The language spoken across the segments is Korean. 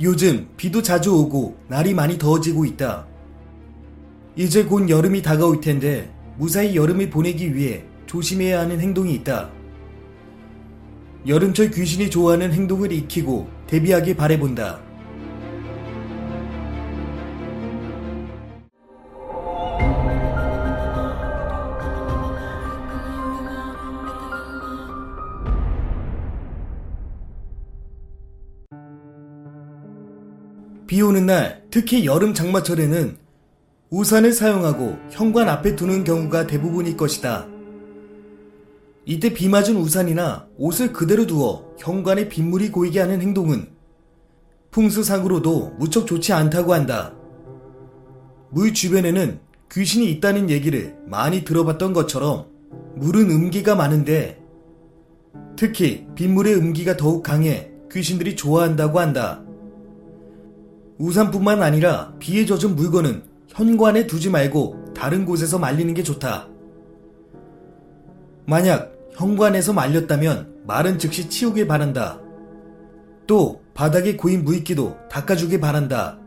요즘 비도 자주 오고 날이 많이 더워지고 있다. 이제 곧 여름이 다가올 텐데 무사히 여름을 보내기 위해 조심해야 하는 행동이 있다. 여름철 귀신이 좋아하는 행동을 익히고 대비하길 바래본다. 비 오는 날, 특히 여름 장마철에는 우산을 사용하고 현관 앞에 두는 경우가 대부분일 것이다. 이때 비 맞은 우산이나 옷을 그대로 두어 현관에 빗물이 고이게 하는 행동은 풍수상으로도 무척 좋지 않다고 한다. 물 주변에는 귀신이 있다는 얘기를 많이 들어봤던 것처럼 물은 음기가 많은데 특히 빗물의 음기가 더욱 강해 귀신들이 좋아한다고 한다. 우산뿐만 아니라 비에 젖은 물건은 현관에 두지 말고 다른 곳에서 말리는 게 좋다. 만약 현관에서 말렸다면 말은 즉시 치우길 바란다. 또 바닥에 고인 물기도 닦아주길 바란다.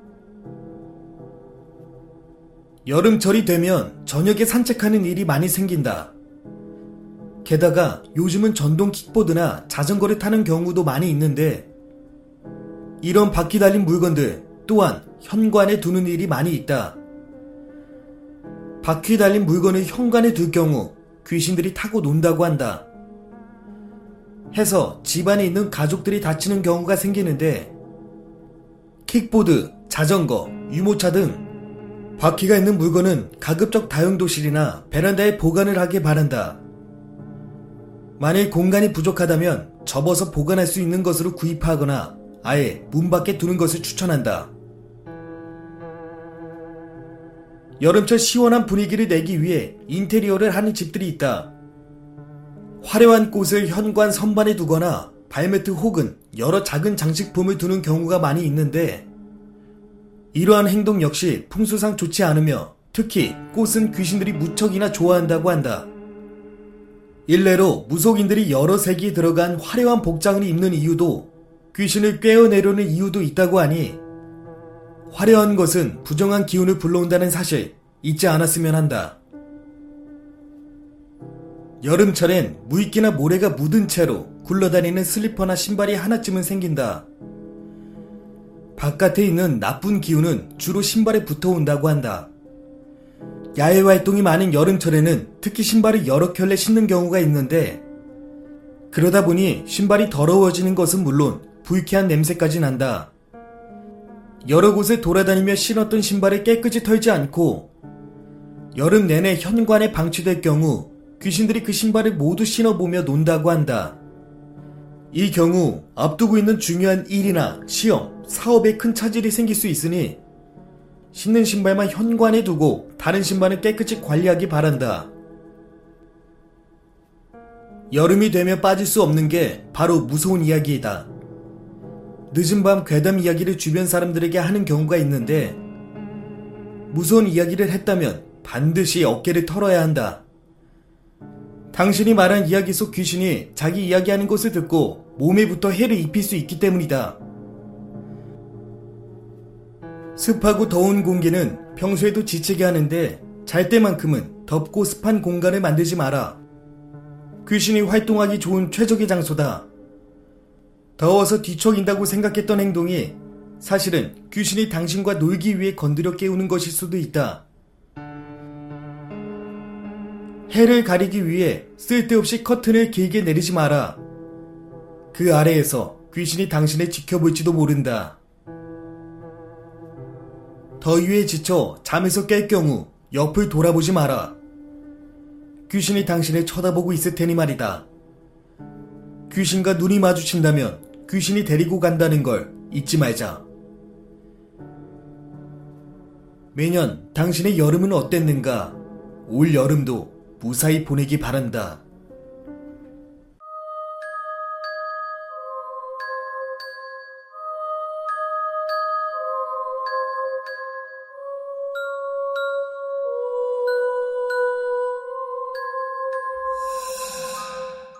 여름철이 되면 저녁에 산책하는 일이 많이 생긴다. 게다가 요즘은 전동 킥보드나 자전거를 타는 경우도 많이 있는데 이런 바퀴 달린 물건들 또한 현관에 두는 일이 많이 있다. 바퀴 달린 물건을 현관에 둘 경우 귀신들이 타고 논다고 한다. 해서 집안에 있는 가족들이 다치는 경우가 생기는데 킥보드, 자전거, 유모차 등 바퀴가 있는 물건은 가급적 다용도실이나 베란다에 보관을 하길 바란다. 만일 공간이 부족하다면 접어서 보관할 수 있는 것으로 구입하거나 아예 문 밖에 두는 것을 추천한다. 여름철 시원한 분위기를 내기 위해 인테리어를 하는 집들이 있다. 화려한 꽃을 현관 선반에 두거나 발매트 혹은 여러 작은 장식품을 두는 경우가 많이 있는데 이러한 행동 역시 풍수상 좋지 않으며 특히 꽃은 귀신들이 무척이나 좋아한다고 한다. 일례로 무속인들이 여러 색이 들어간 화려한 복장을 입는 이유도 귀신을 꿰어내려는 이유도 있다고 하니 화려한 것은 부정한 기운을 불러온다는 사실 잊지 않았으면 한다. 여름철엔 무익기나 모래가 묻은 채로 굴러다니는 슬리퍼나 신발이 하나쯤은 생긴다. 바깥에 있는 나쁜 기운은 주로 신발에 붙어온다고 한다. 야외 활동이 많은 여름철에는 특히 신발을 여러 켤레 신는 경우가 있는데 그러다 보니 신발이 더러워지는 것은 물론 불쾌한 냄새까지 난다. 여러 곳에 돌아다니며 신었던 신발을 깨끗이 털지 않고 여름 내내 현관에 방치될 경우 귀신들이 그 신발을 모두 신어보며 논다고 한다. 이 경우 앞두고 있는 중요한 일이나 시험, 사업에 큰 차질이 생길 수 있으니 신는 신발만 현관에 두고 다른 신발은 깨끗이 관리하기 바란다. 여름이 되면 빠질 수 없는 게 바로 무서운 이야기이다. 늦은 밤 괴담 이야기를 주변 사람들에게 하는 경우가 있는데 무서운 이야기를 했다면 반드시 어깨를 털어야 한다. 당신이 말한 이야기 속 귀신이 자기 이야기하는 것을 듣고 몸에부터 해를 입힐 수 있기 때문이다. 습하고 더운 공기는 평소에도 지치게 하는데 잘 때만큼은 덥고 습한 공간을 만들지 마라. 귀신이 활동하기 좋은 최적의 장소다. 더워서 뒤척인다고 생각했던 행동이 사실은 귀신이 당신과 놀기 위해 건드려 깨우는 것일 수도 있다. 해를 가리기 위해 쓸데없이 커튼을 길게 내리지 마라. 그 아래에서 귀신이 당신을 지켜볼지도 모른다. 더위에 지쳐 잠에서 깰 경우 옆을 돌아보지 마라. 귀신이 당신을 쳐다보고 있을 테니 말이다. 귀신과 눈이 마주친다면 귀신이 데리고 간다는 걸 잊지 말자. 매년 당신의 여름은 어땠는가? 올 여름도 무사히 보내기 바란다.